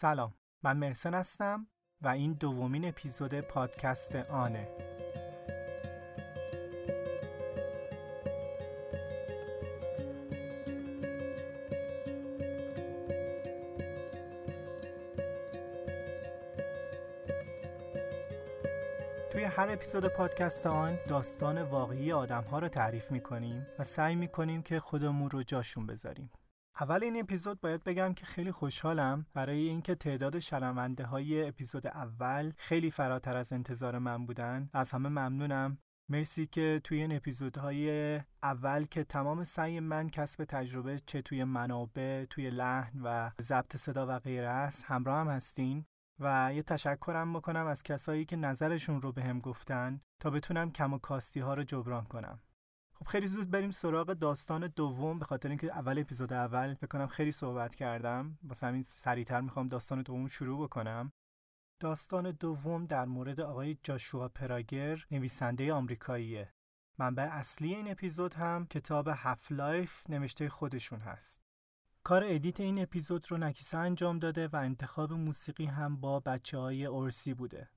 سلام من مرسن هستم و این دومین اپیزود پادکست آنه. توی هر اپیزود پادکست آن داستان واقعی آدم ها رو تعریف می‌کنیم و سعی می‌کنیم که خودمون رو جاشون بذاریم. اول این اپیزود باید بگم که خیلی خوشحالم برای اینکه تعداد شنونده های اپیزود اول خیلی فراتر از انتظار من بودن. از همه ممنونم. مرسی که توی این اپیزودهای اول که تمام سعی من کسب تجربه چه توی منابع توی لحن و ضبط صدا و غیره است همراه هم هستین و یه تشکرم بکنم از کسایی که نظرشون رو به هم گفتن تا بتونم کم و کاستی ها رو جبران کنم. خب خیلی زود بریم سراغ داستان دوم. به خاطر اینکه اول اپیزود اول بکنم خیلی صحبت کردم. واسه همین سریعتر می‌خوام داستان دوم شروع بکنم. داستان دوم در مورد آقای جاشوا پراگر نویسنده آمریکاییه. منبع اصلی این اپیزود هم کتاب Half Life نوشته خودشون هست. کار edit این اپیزود رو نکیسا انجام داده و انتخاب موسیقی هم با بچه های اورسی بوده.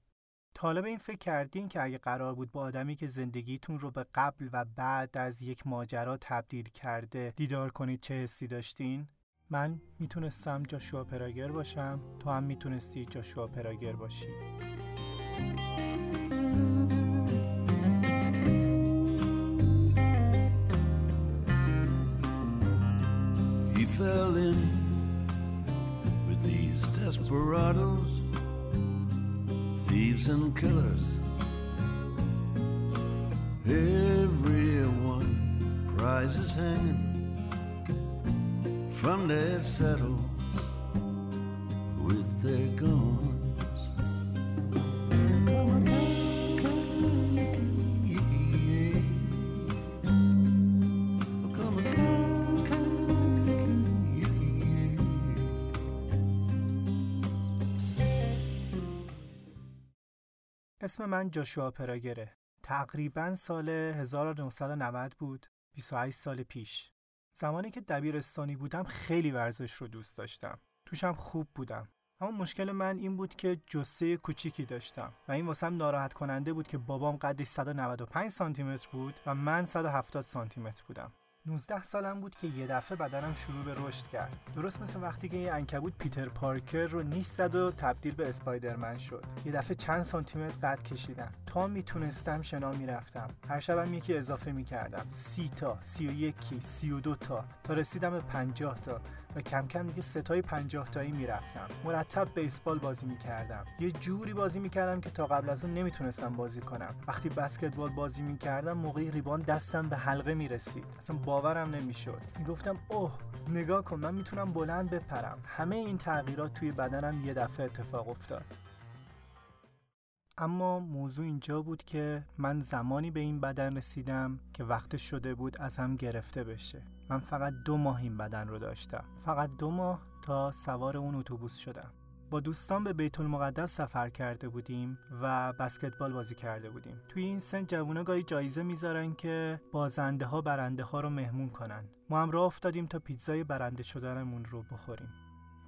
به این فکر کردین که اگه قرار بود با آدمی که زندگیتون رو به قبل و بعد از یک ماجرا تبدیل کرده دیدار کنید چه حسی داشتین؟ من می‌تونستم جاشوا پراگر باشم تو هم می‌تونستی جاشوا پراگر باشی He fell in with these desperados, thieves and killers. Everyone prizes hanging from their saddles اسم من جاشوا پراگره. تقریبا سال 1990 بود 28 سال پیش. زمانی که دبیرستانی بودم خیلی ورزش رو دوست داشتم. توشم خوب بودم. اما مشکل من این بود که جسه کوچیکی داشتم و این واسم ناراحت کننده بود که بابام قدش 195 سانتی متر بود و من 170 سانتی متر بودم. 19 سالم بود که یه دفعه بدنم شروع به رشد کرد. درست مثل وقتی که یه عنکبوت پیتر پارکر رو نیش زد و تبدیل به اسپایدرمن شد. یه دفعه چند سانتی متر قد کشیدم. تا می‌تونستم شنا می‌رفتم. هر شبم یکی اضافه می‌کردم. سی تا سی و یکی سی و دو تا. تا رسیدم به 50 تا. و کم کم دیگه ستای 50 تایی می‌رفتم. مرتب بیسبال بازی می‌کردم. یه جوری بازی می‌کردم که تا قبل از اون نمی‌تونستم بازی کنم. وقتی بسکتبال بازی می‌کردم موقعی ریبان دستم به حلقه می‌رسید. اصلا باورم نمی‌شد. می‌گفتم اوه نگاه کن من می‌تونم بلند بپرم. همه این تغییرات توی بدنم یه دفعه اتفاق افتاد. اما موضوع اینجا بود که من زمانی به این بدن رسیدم که وقتش شده بود از هم گرفته بشه. من فقط دو ماه این بدن رو داشتم. فقط دو ماه تا سوار اون اتوبوس شدم. با دوستان به بیت المقدس سفر کرده بودیم و بسکتبال بازی کرده بودیم. توی این سن جوونا گاهی جایزه می‌ذارن که بازنده ها برنده ها رو مهمون کنن. ما هم راه افتادیم تا پیتزای برنده شدنمون رو بخوریم.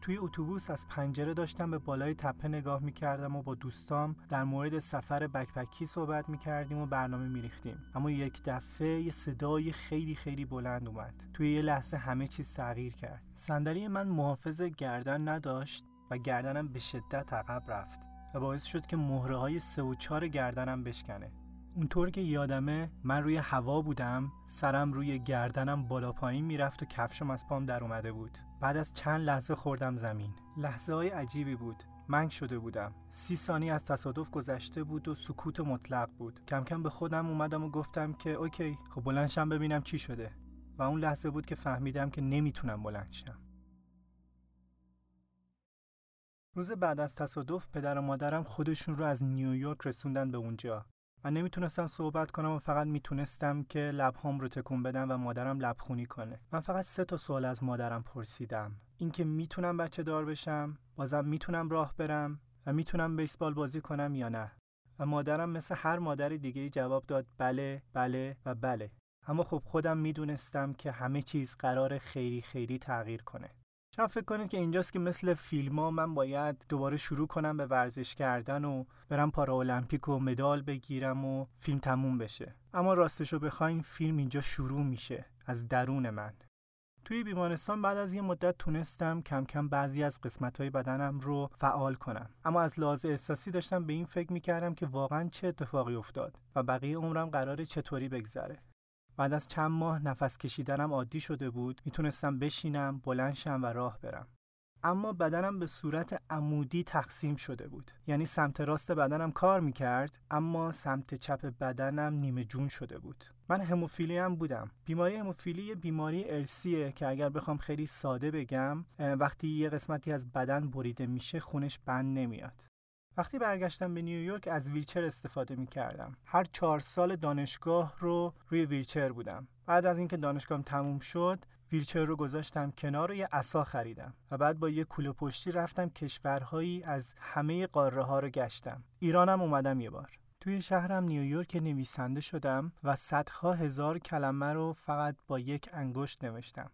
توی اتوبوس از پنجره داشتم به بالای تپه نگاه می‌کردم و با دوستام در مورد سفر بکپکی صحبت می‌کردیم و برنامه میریختیم. اما یک دفعه یه صدای خیلی خیلی بلند اومد. توی یه لحظه همه چیز تغییر کرد. صندلی من محافظ گردن نداشت. و گردنم به شدت عقب رفت و باعث شد که مهره های سه و چهار گردنم بشکنه. اونطور که یادمه من روی هوا بودم سرم روی گردنم بالا پایین می‌رفت و کفشم از پام در اومده بود. بعد از چند لحظه خوردم زمین. لحظه های عجیبی بود. منگ شده بودم. سی ثانیه از تصادف گذشته بود و سکوت مطلق بود. کم کم به خودم اومدم و گفتم که اوکی خب بلندشم ببینم چی شده. و اون لحظه بود که فهمیدم که نمی‌تونم بلند روز بعد از تصادف پدر و مادرم خودشون رو از نیویورک رسوندن به اونجا. من نمی‌تونستم صحبت کنم و فقط می‌تونستم که لبهام رو تکون بدم و مادرم لبخونی کنه. من فقط سه تا سوال از مادرم پرسیدم. اینکه می‌تونم بچه دار بشم؟ بازم می‌تونم راه برم؟ و می‌تونم بیسبال بازی کنم یا نه؟ و مادرم مثل هر مادر دیگه جواب داد بله بله و بله. اما خب خودم می‌دونستم که همه چیز قرار خیلی خیلی تغییر کنه. شاید فکر کنید که اینجاست که مثل فیلم ها من باید دوباره شروع کنم به ورزش کردن و برم پارا المپیک و مدال بگیرم و فیلم تموم بشه. اما راستشو بخواین فیلم اینجا شروع میشه. از درون من. توی بیمارستان بعد از یه مدت تونستم کم کم بعضی از قسمت های بدنم رو فعال کنم. اما از لحاظ احساسی داشتم به این فکر می‌کردم که واقعا چه اتفاقی افتاد و بقیه عمرم قراره چطوری بگذره. بعد از چند ماه نفس کشیدنم عادی شده بود می‌تونستم بشینم بلندشم و راه برم. اما بدنم به صورت عمودی تقسیم شده بود. یعنی سمت راست بدنم کار می‌کرد اما سمت چپ بدنم نیمه جون شده بود. من هموفیلی هم بودم. بیماری هموفیلی یه بیماری ارسیه که اگر بخوام خیلی ساده بگم وقتی یه قسمتی از بدن بریده میشه خونش بند نمیاد. وقتی برگشتم به نیویورک از ویلچر استفاده می کردم. هر چهار سال دانشگاه رو روی ویلچر بودم. بعد از اینکه دانشگاهم تموم شد ویلچر رو گذاشتم کنار و یه عصا خریدم و بعد با یه کوله پشتی رفتم کشورهایی از همه قاره ها رو گشتم. ایرانم اومدم یه بار. توی شهرم نیویورک نویسنده شدم و صدها هزار کلمه رو فقط با یک انگشت نوشتم.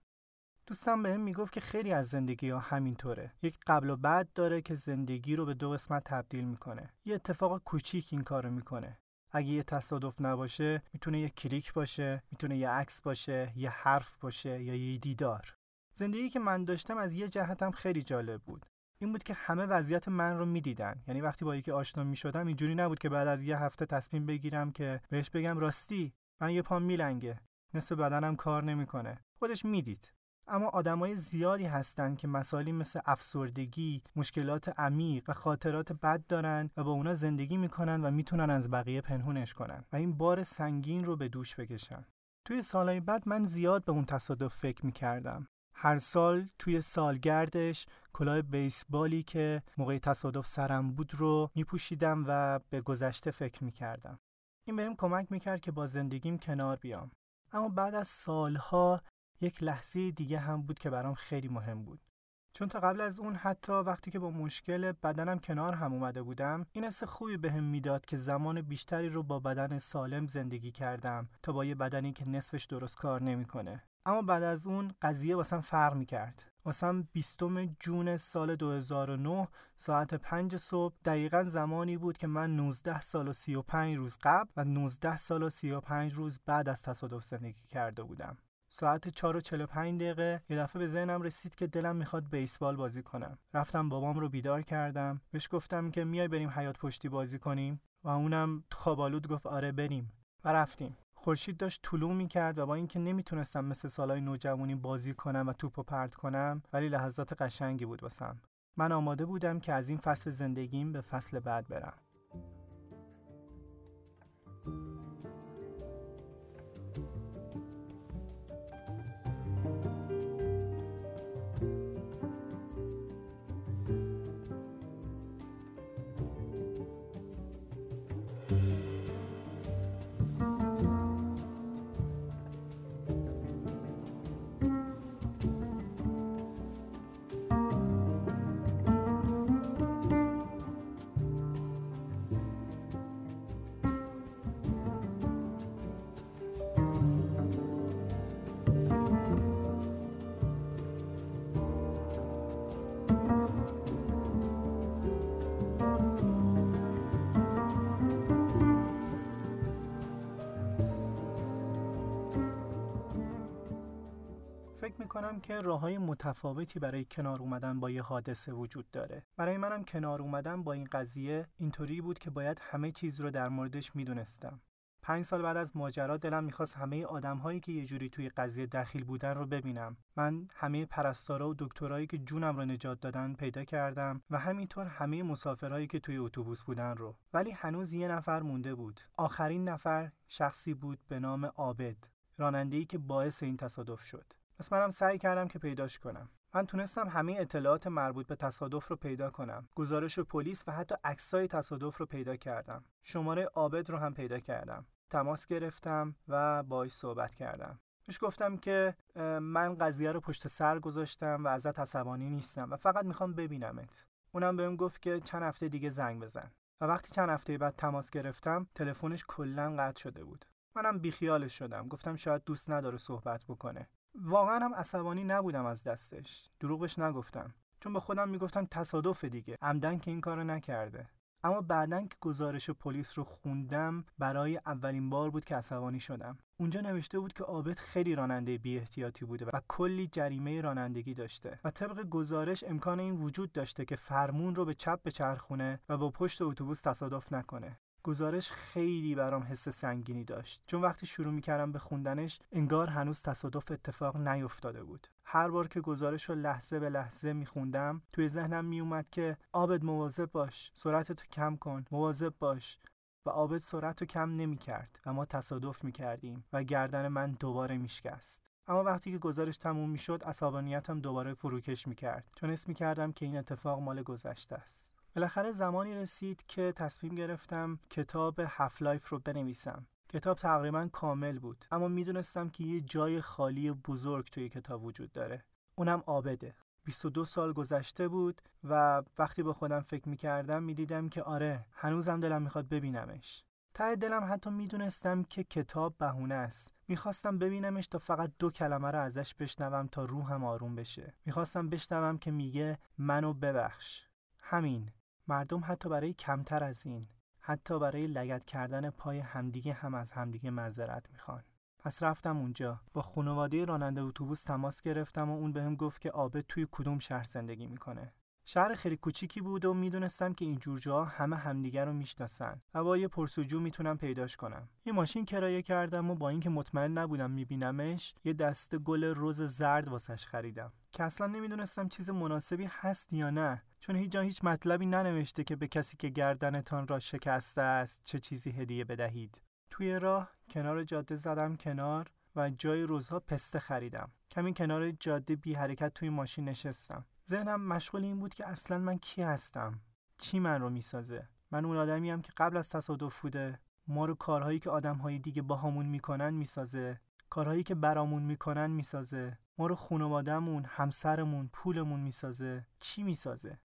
دوستم بهم می‌گفت که خیلی از زندگی ها همینطوره. یک قبل و بعد داره که زندگی رو به دو قسمت تبدیل می‌کنه. یه اتفاق کوچیک این کارو می‌کنه. اگه یه تصادف نباشه می‌تونه یه کلیک باشه می‌تونه یه عکس باشه یه حرف باشه یا یه دیدار. زندگی که من داشتم از یه جهتم خیلی جالب بود. این بود که همه وضعیت من رو می‌دیدن. یعنی وقتی با یکی آشنا می‌شدم اینجوری نبود که بعد از یه هفته تصمیم بگیرم که بهش بگم راستی من یه پام میلنگه. نصف بدنم کار نمی‌کنه. خودش می‌دید. اما آدمای زیادی هستند که مسائلی مثل افسردگی، مشکلات عمیق و خاطرات بد دارن و با اونا زندگی می‌کنن و می‌تونن از بقیه پنهونش کنن و این بار سنگین رو به دوش بکشن. توی سالهای بعد من زیاد به اون تصادف فکر می‌کردم. هر سال توی سالگردش کلاه بیسبالی که موقع تصادف سرم بود رو میپوشیدم و به گذشته فکر می‌کردم. این بهم کمک می‌کرد که با زندگیم کنار بیام. اما بعد از سالها یک لحظه دیگه هم بود که برام خیلی مهم بود. چون تا قبل از اون حتی وقتی که با مشکل بدنم کنار هم اومده بودم این حس خوبی بهم به می‌داد که زمان بیشتری رو با بدن سالم زندگی کردم تا با یه بدنی که نصفش درست کار نمی‌کنه. اما بعد از اون قضیه واسم فرق می‌کرد. واسم 20 جون سال 2009 ساعت 5 صبح دقیقا زمانی بود که من 19 سال و 35 روز قبل و 19 سال و 35 روز بعد از تصادف زندگی کرده بودم. ساعت 4 و 45 دقیقه یه دفعه به ذهنم رسید که دلم می‌خواد بیسبال بازی کنم. رفتم بابام رو بیدار کردم. بهش گفتم که میای بریم حیات پشتی بازی کنیم و اونم خوابالود گفت آره بریم و رفتیم. خورشید داشت طلوع می‌کرد و با اینکه نمی‌تونستم مثل سالهای نوجوانی بازی کنم و توپ و پرت کنم ولی لحظات قشنگی بود واسم. من آماده بودم که از این فصل زندگیم به فصل بعد برم. می‌کنم که راه های متفاوتی برای کنار اومدن با یه حادثه وجود داره. برای منم کنار اومدن با این قضیه اینطوری بود که باید همه چیز رو در موردش می‌دونستم. پنج سال بعد از ماجرا دلم می‌خواست همه آدم هایی که یه جوری توی قضیه دخیل بودن رو ببینم. من همه پرستارا و دکترایی که جونم رو نجات دادن پیدا کردم و همینطور همه مسافرهایی که توی اتوبوس بودن رو. ولی هنوز یه نفر مونده بود. آخرین نفر شخصی بود به نام عابد راننده‌ای که باعث این تصادف شد. پس منم سعی کردم که پیداش کنم. من تونستم همه اطلاعات مربوط به تصادف رو پیدا کنم. گزارش پلیس و حتی عکسای تصادف رو پیدا کردم. شماره عابد رو هم پیدا کردم. تماس گرفتم و باهاش صحبت کردم. بهش گفتم که من قضیه رو پشت سر گذاشتم و ازت عصبانی نیستم و فقط می‌خوام ببینمت. اونم بهم گفت که چند هفته دیگه زنگ بزن. و وقتی چند هفته بعد تماس گرفتم تلفنش کلا قطع شده بود. منم بیخیالش شدم. گفتم شاید دوست نداره صحبت بکنه. واقعا هم عصبانی نبودم از دستش. دروغش نگفتم. چون به خودم می‌گفتم تصادف دیگه. عمدن که این کارو نکرده. اما بعدا که گزارش پلیس رو خوندم برای اولین بار بود که عصبانی شدم. اونجا نوشته بود که عابد خیلی راننده بی احتیاطی بوده و کلی جریمه رانندگی داشته و طبق گزارش امکان این وجود داشته که فرمون رو به چپ بچرخونه و با پشت اتوبوس تصادف نکنه. گزارش خیلی برام حس سنگینی داشت. چون وقتی شروع می‌کردم به خوندنش انگار هنوز تصادف اتفاق نیفتاده بود. هر بار که گزارش رو لحظه به لحظه میخوندم توی ذهنم میومد که آبد مواظب باش سرعتتو کم کن مواظب باش. و عابد سرعت رو کم نمی‌کرد و ما تصادف می‌کردیم و گردن من دوباره میشکست. اما وقتی که گزارش تموم می‌شد عصبانیتم دوباره فروکش می‌کرد. چون اسم می‌کردم که این اتفاق مال گذشته است. بالاخره زمانی رسید که تصمیم گرفتم کتاب Half Life رو بنویسم. کتاب تقریبا کامل بود اما می‌دونستم که یه جای خالی بزرگ توی کتاب وجود داره. اونم عابده. 22 سال گذشته بود و وقتی با خودم فکر می‌کردم می‌دیدم که آره هنوزم دلم می‌خواد ببینمش. ته دلم حتی می‌دونستم که کتاب بهونه است. می‌خواستم ببینمش تا فقط دو کلمه رو ازش بشنوم تا روحم آروم بشه. می‌خواستم بشنوم که میگه منو ببخش. همین. مردم حتی برای کمتر از این حتی برای لگت کردن پای همدیگه هم از همدیگه معذرت می‌خوان. پس رفتم اونجا. با خانواده راننده اتوبوس تماس گرفتم و اون بهم گفت که آبد توی کدوم شهر زندگی می‌کنه. شهر خیلی کوچیکی بود و می‌دونستم که این جور جاها همه همدیگر رو می‌شناسن و با یه پرسجو می‌تونم پیداش کنم. یه ماشین کرایه کردم و با اینکه مطمئن نبودم میبینمش یه دسته گل روز زرد واسش خریدم. که اصلا نمی‌دونستم چیز مناسبی هست یا نه. چون هیچ جا هیچ مطلبی ننوشته که به کسی که گردنتان را شکسته است چه چیزی هدیه بدهید. توی راه کنار جاده زدم کنار و جای روزها پسته خریدم. کمی کنار جاده بی حرکت توی ماشین نشستم. ذهنم مشغول این بود که اصلا من کی هستم؟ چی من رو می‌سازه؟ من اون آدمیم که قبل از تصادف بوده. ما رو کارهایی که آدمهای دیگه باهامون می‌کنن می‌سازه. کارهایی که برامون می‌کنن می‌سازه. ما رو خانوادهمون همسرمون پولمون می‌سازه. چی می‌سازه؟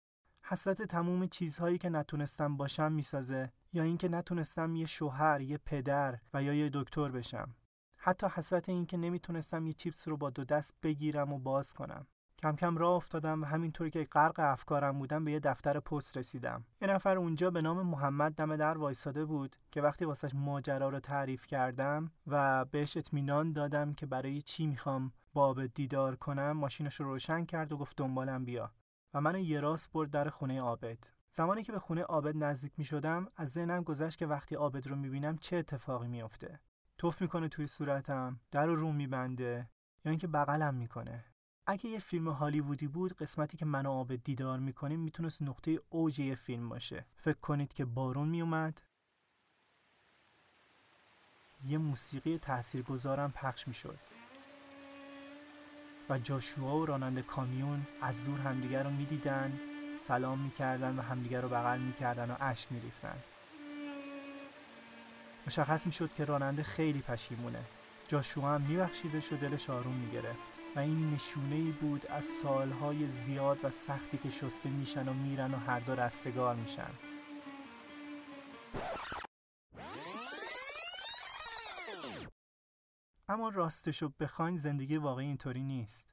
حسرت تموم چیزهایی که نتونستم باشم می‌سازه یا اینکه نتونستم یه شوهر یه پدر و یا یه دکتر بشم. حتی حسرت اینکه نمی‌تونستم یه چیپس رو با دو دست بگیرم و باز کنم. کم کم راه افتادم و همینطوری که غرق افکارم بودم به یه دفتر پست رسیدم. یه نفر اونجا به نام محمد دم در وایساده بود که وقتی واسش ماجرا رو تعریف کردم و بهش اطمینان دادم که برای چی می‌خوام باب دیدار کنم ماشینش رو روشن کرد و گفت دنبالم بیا. و منو یه راست برد در خونه عابد. زمانی که به خونه عابد نزدیک می شدم از ذهنم گذشت که وقتی عابد رو می‌بینم چه اتفاقی میافته توف می‌کنه توی صورتم در رو روم میبنده یا اینکه بغلم می‌کنه اگه یه فیلم هالیوودی بود قسمتی که من و عابد دیدار می‌کنیم می‌تونست نقطه اوج یه فیلم باشه. فکر کنید که بارون میومد یه موسیقی تاثیرگذارم پخش می‌شد و جاشوا و راننده کامیون از دور همدیگر رو می‌دیدن سلام می‌کردن و همدیگر رو بغل می‌کردن و اشک میریختن. مشخص می‌شد که راننده خیلی پشیمونه. جاشوا هم میبخشیدش و دلش آروم می‌گرفت و این نشونه ای بود از سالهای زیاد و سختی که شسته میشن و میرن و هر دو رستگار میشن. اما راستشو بخواین زندگی واقعی اینطوری نیست.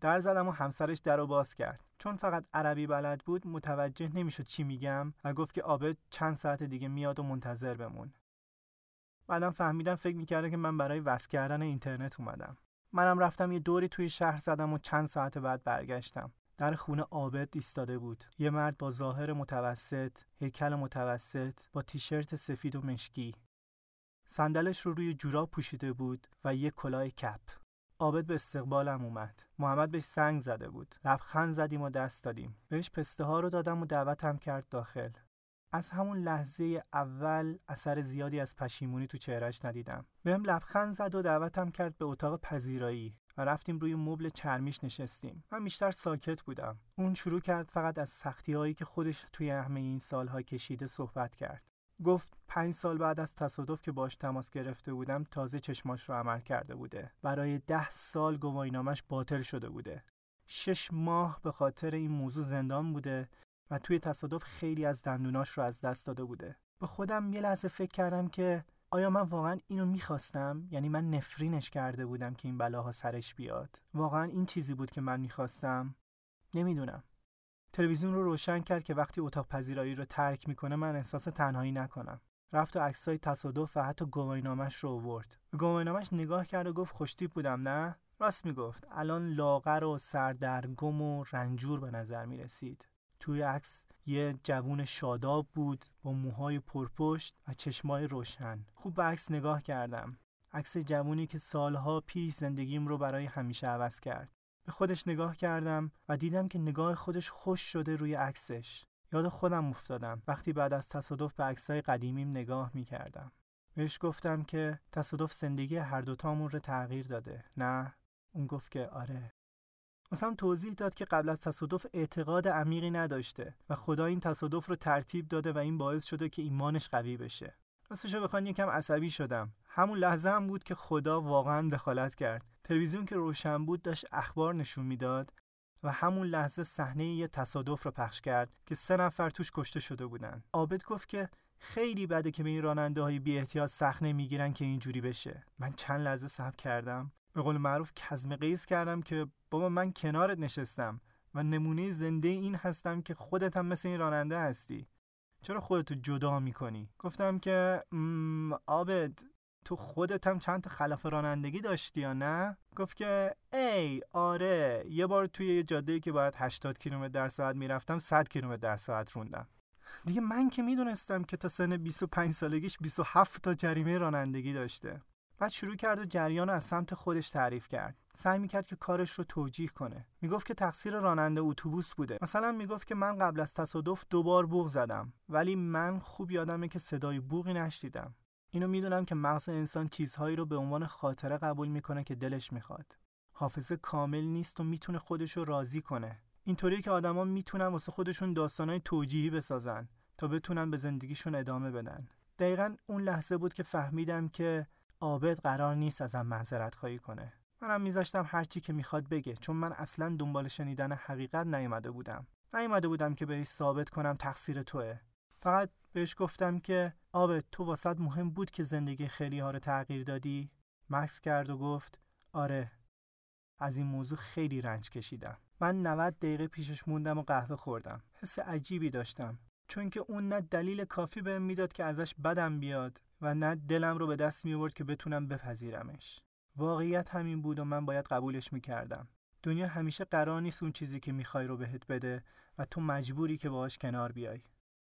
در زدم و همسرش در رو باز کرد. چون فقط عربی بلد بود متوجه نمی‌شد چی میگم و گفت که آبد چند ساعت دیگه میاد و منتظر بمون. بعدم فهمیدم فکر می‌کرده که من برای وصل کردن اینترنت اومدم. منم رفتم یه دوری توی شهر زدم و چند ساعت بعد برگشتم. در خونه عابد ایستاده بود. یه مرد با ظاهر متوسط هیکل متوسط با تیشرت سفید و مشکی. صندلش رو روی جوراب پوشیده بود و یه کلاه کپ. عابد به استقبالم اومد. محمد بهش سنگ زده بود. لبخند زدیم و دست دادیم. بهش پسته ها رو دادم و دعوتم کرد داخل. از همون لحظه اول اثر زیادی از پشیمونی تو چهرش ندیدم. بهم لبخند زد و دعوتم کرد به اتاق پذیرایی و رفتیم روی مبل چرمیش نشستیم. من بیشتر ساکت بودم. اون شروع کرد فقط از سختی هایی که خودش توی همه این سالها کشیده صحبت کرد. گفت پنج سال بعد از تصادف که باش تماس گرفته بودم تازه چشماش رو عمل کرده بوده. برای ده سال گواهینامش باطل شده بوده. شش ماه به خاطر این موضوع زندان بوده و توی تصادف خیلی از دندوناش رو از دست داده بوده. به خودم یه لحظه فکر کردم که آیا من واقعا اینو می‌خواستم؟ یعنی من نفرینش کرده بودم که این بلاها سرش بیاد. واقعا این چیزی بود که من می‌خواستم؟ نمی‌دونم. تلویزیون رو روشن کرد که وقتی اتاق پذیرایی رو ترک می‌کنه من احساس تنهایی نکنم. رفت و عکسای تصادف و حتی گواهینامش رو آورد. به گواهینامش نگاه کرد و گفت خوشتیپ بودم نه؟ راست می‌گفت. الان لاغر و سردرگم و رنجور به نظر می‌رسید. توی عکس یه جوون شاداب بود با موهای پرپشت و چشمای روشن. خوب به عکس نگاه کردم. عکس جوونی که سالها پیش زندگیم رو برای همیشه عوض کرد. به خودش نگاه کردم و دیدم که نگاه خودش خوش شده روی عکسش. یاد خودم افتادم. وقتی بعد از تصادف به عکسای قدیمیم نگاه می کردم. بهش گفتم که تصادف زندگی هر دوتامون رو تغییر داده نه؟ اون گفت که آره. مثلا توضیح داد که قبل از تصادف اعتقاد عمیقی نداشته و خدا این تصادف رو ترتیب داده و این باعث شده که ایمانش قوی بشه. راستش رو بخوان یکم عصبی شدم. همون لحظه هم بود که خدا واقعا دخالت کرد. تلویزیون که روشن بود داشت اخبار نشون می‌داد و همون لحظه صحنه یه تصادف رو پخش کرد که سه نفر توش کشته شده بودن. عابد گفت که خیلی بده که به این راننده های بی احتیاط سخنه می‌گیرن که اینجوری بشه. من چند لحظه صبر کردم. به قول معروف کزم قیس کردم که بابا من کنارت نشستم و نمونه زنده این هستم که خودت هم مثل این راننده هستی. چرا خودتو جدا می‌کنی؟ گفتم که عابد تو خودت هم چند تا خلاف رانندگی داشتی یا نه؟ گفت که ای آره یه بار توی یه جاده که باید 80 کیلومتر در ساعت می‌رفتم 100 کیلومتر در ساعت روندم. دیگه من که می‌دونستم که تا سن 25 سالگیش 27 تا جریمه رانندگی داشته. بعد شروع کرد و جریان از سمت خودش تعریف کرد. سعی می‌کرد که کارش رو توجیه کنه. می‌گفت که تقصیر راننده اتوبوس بوده. مثلا می‌گفت که من قبل از تصادف دوبار بوغ زدم ولی من خوب یادمه که صدای بوغی نشدیدم اینو می‌دونم که مغز انسان چیزهایی رو به عنوان خاطره قبول می‌کنه که دلش می‌خواد. حافظه کامل نیست و می‌تونه خودش رو راضی کنه. اینطوری که آدما می‌تونن واسه خودشون داستانای توجیهی بسازن تا بتونن به زندگیشون ادامه بدن. دقیقا اون لحظه بود که فهمیدم که عابد قرار نیست ازم معذرت خواهی کنه. منم میذاشتم هرچی که می‌خواد بگه چون من اصلا دنبال شنیدن حقیقت نیومده بودم. نیومده بودم که بهش ثابت کنم تقصیر توه. فقط بهش گفتم که عابد تو واسط مهم بود که زندگی خیلی ها رو تغییر دادی؟ مکس کرد و گفت آره. از این موضوع خیلی رنج کشیدم. من 90 دقیقه پیشش موندم و قهوه خوردم. حس عجیبی داشتم. چون که اون نه دلیل کافی بهم می‌داد که ازش بدم بیاد. و نه دلم رو به دست می آورد که بتونم بپذیرمش. واقعیت همین بود و من باید قبولش می‌کردم. دنیا همیشه قرار نیست اون چیزی که می‌خوای رو بهت بده و تو مجبوری که باهاش کنار بیای.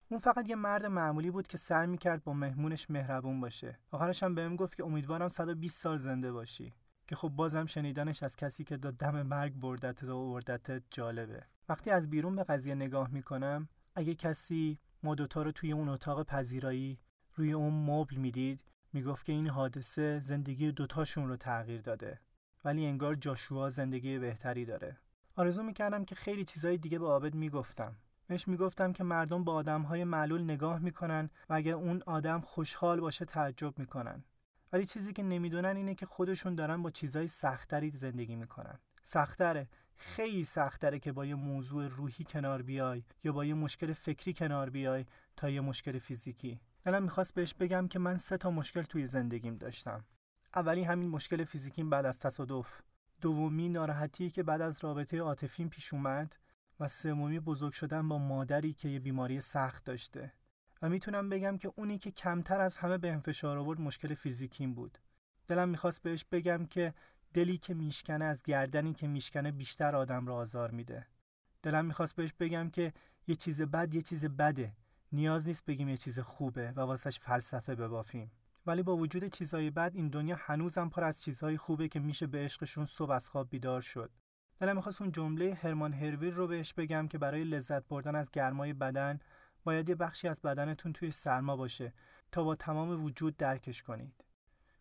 اون فقط یه مرد معمولی بود که سعی می‌کرد با مهمونش مهربون باشه. آخرش هم بهم گفت که امیدوارم 120 سال زنده باشی. که خب بازم شنیدنش از کسی که دا دم مرگ بردت و وردت جالبه. وقتی از بیرون به قضیه نگاه می‌کنم اگه کسی ما دوتا رو توی اون اتاق پذیرایی روی اون مبل می‌دید می‌گفت که این حادثه زندگی دوتاشون رو تغییر داده ولی انگار جاشوا زندگی بهتری داره. آرزو می‌کردم که خیلی چیزای دیگه به عابد می‌گفتم. بهش می‌گفتم که مردم با آدمهای معلول نگاه می‌کنن و اگه اون آدم خوشحال باشه تعجب می‌کنن. ولی چیزی که نمی‌دونن اینه که خودشون دارن با چیزای سختری زندگی می‌کنن. سختره. خیلی سختره که با یه موضوع روحی کنار بیای یا با یه مشکل فکری کنار بیای تا یه مشکل فیزیکی. دلم می‌خواست بهش بگم که من سه تا مشکل توی زندگیم داشتم. اولی همین مشکل فیزیکیم بعد از تصادف. دومی ناراحتی که بعد از رابطه عاطفیم پیش اومد و سومی بزرگ شدن با مادری که یه بیماری سخت داشته. و می‌تونم بگم که اونی که کمتر از همه به انفشار آورد مشکل فیزیکیم بود. دلم می‌خواست بهش بگم که دلی که میشکنه از گردنی که میشکنه بیشتر آدم را آزار میده. دلم می‌خواست بهش بگم که یه چیز بد یه چیز بده. نیاز نیست بگیم یه چیز خوبه و واسش فلسفه ببافیم. ولی با وجود چیزهای بد این دنیا هنوزم پر از چیزهای خوبه که میشه به عشقشون صبح از خواب بیدار شد. دلم می‌خواست اون جمله هرمان هرویر رو بهش بگم که برای لذت بردن از گرمای بدن باید یه بخشی از بدنتون توی سرما باشه تا با تمام وجود درکش کنید.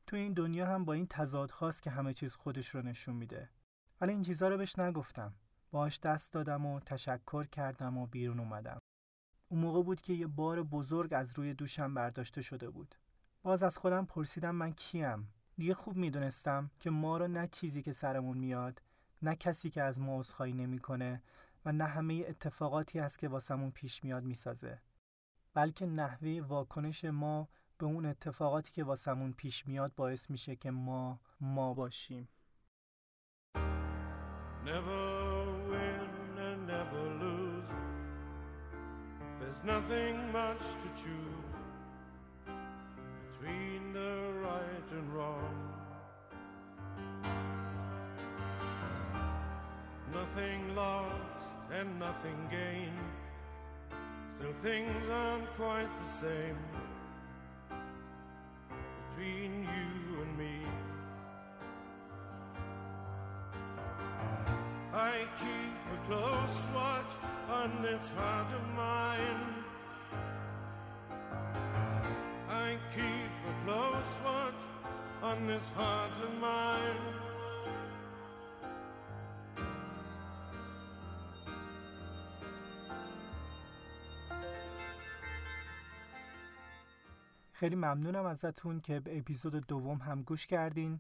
تو این دنیا هم با این تضاد خاص که همه چیز خودش رو نشون میده. ولی این چیزا رو بهش نگفتم. باهاش دست دادم و تشکر کردم و بیرون اومدم. اون موقع بود که یه بار بزرگ از روی دوشم برداشته شده بود. باز از خودم پرسیدم من کیم. دیگه خوب می‌دونستم که ما رو نه چیزی که سرمون میاد نه کسی که از ما عذرخواهی نمی‌کنه و نه همه اتفاقاتی هست که واسمون پیش میاد می‌سازه. بلکه نحوه واکنش ما به اون اتفاقاتی که واسمون پیش میاد باعث میشه که ما ما باشیم. Never There's nothing much to choose between the right and wrong. Nothing lost and nothing gained. Still, things aren't quite the same between you and me. I keep a close watch on this heart this heart of mine. خیلی ممنونم ازتون که به اپیزود دوم هم گوش کردین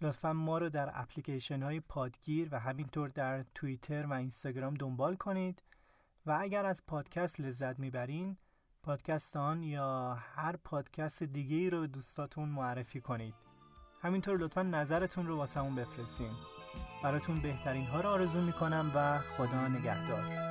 لطفا ما رو در اپلیکیشن های پادگیر و همینطور در توییتر و اینستاگرام دنبال کنید و اگر از پادکست لذت می‌برین پادکست آن یا هر پادکست دیگه ای رو به دوستاتون معرفی کنید همینطور لطفا نظرتون رو واسمون بفرستین. براتون بهترین ها رو آرزو می‌کنم و خدا نگهدار.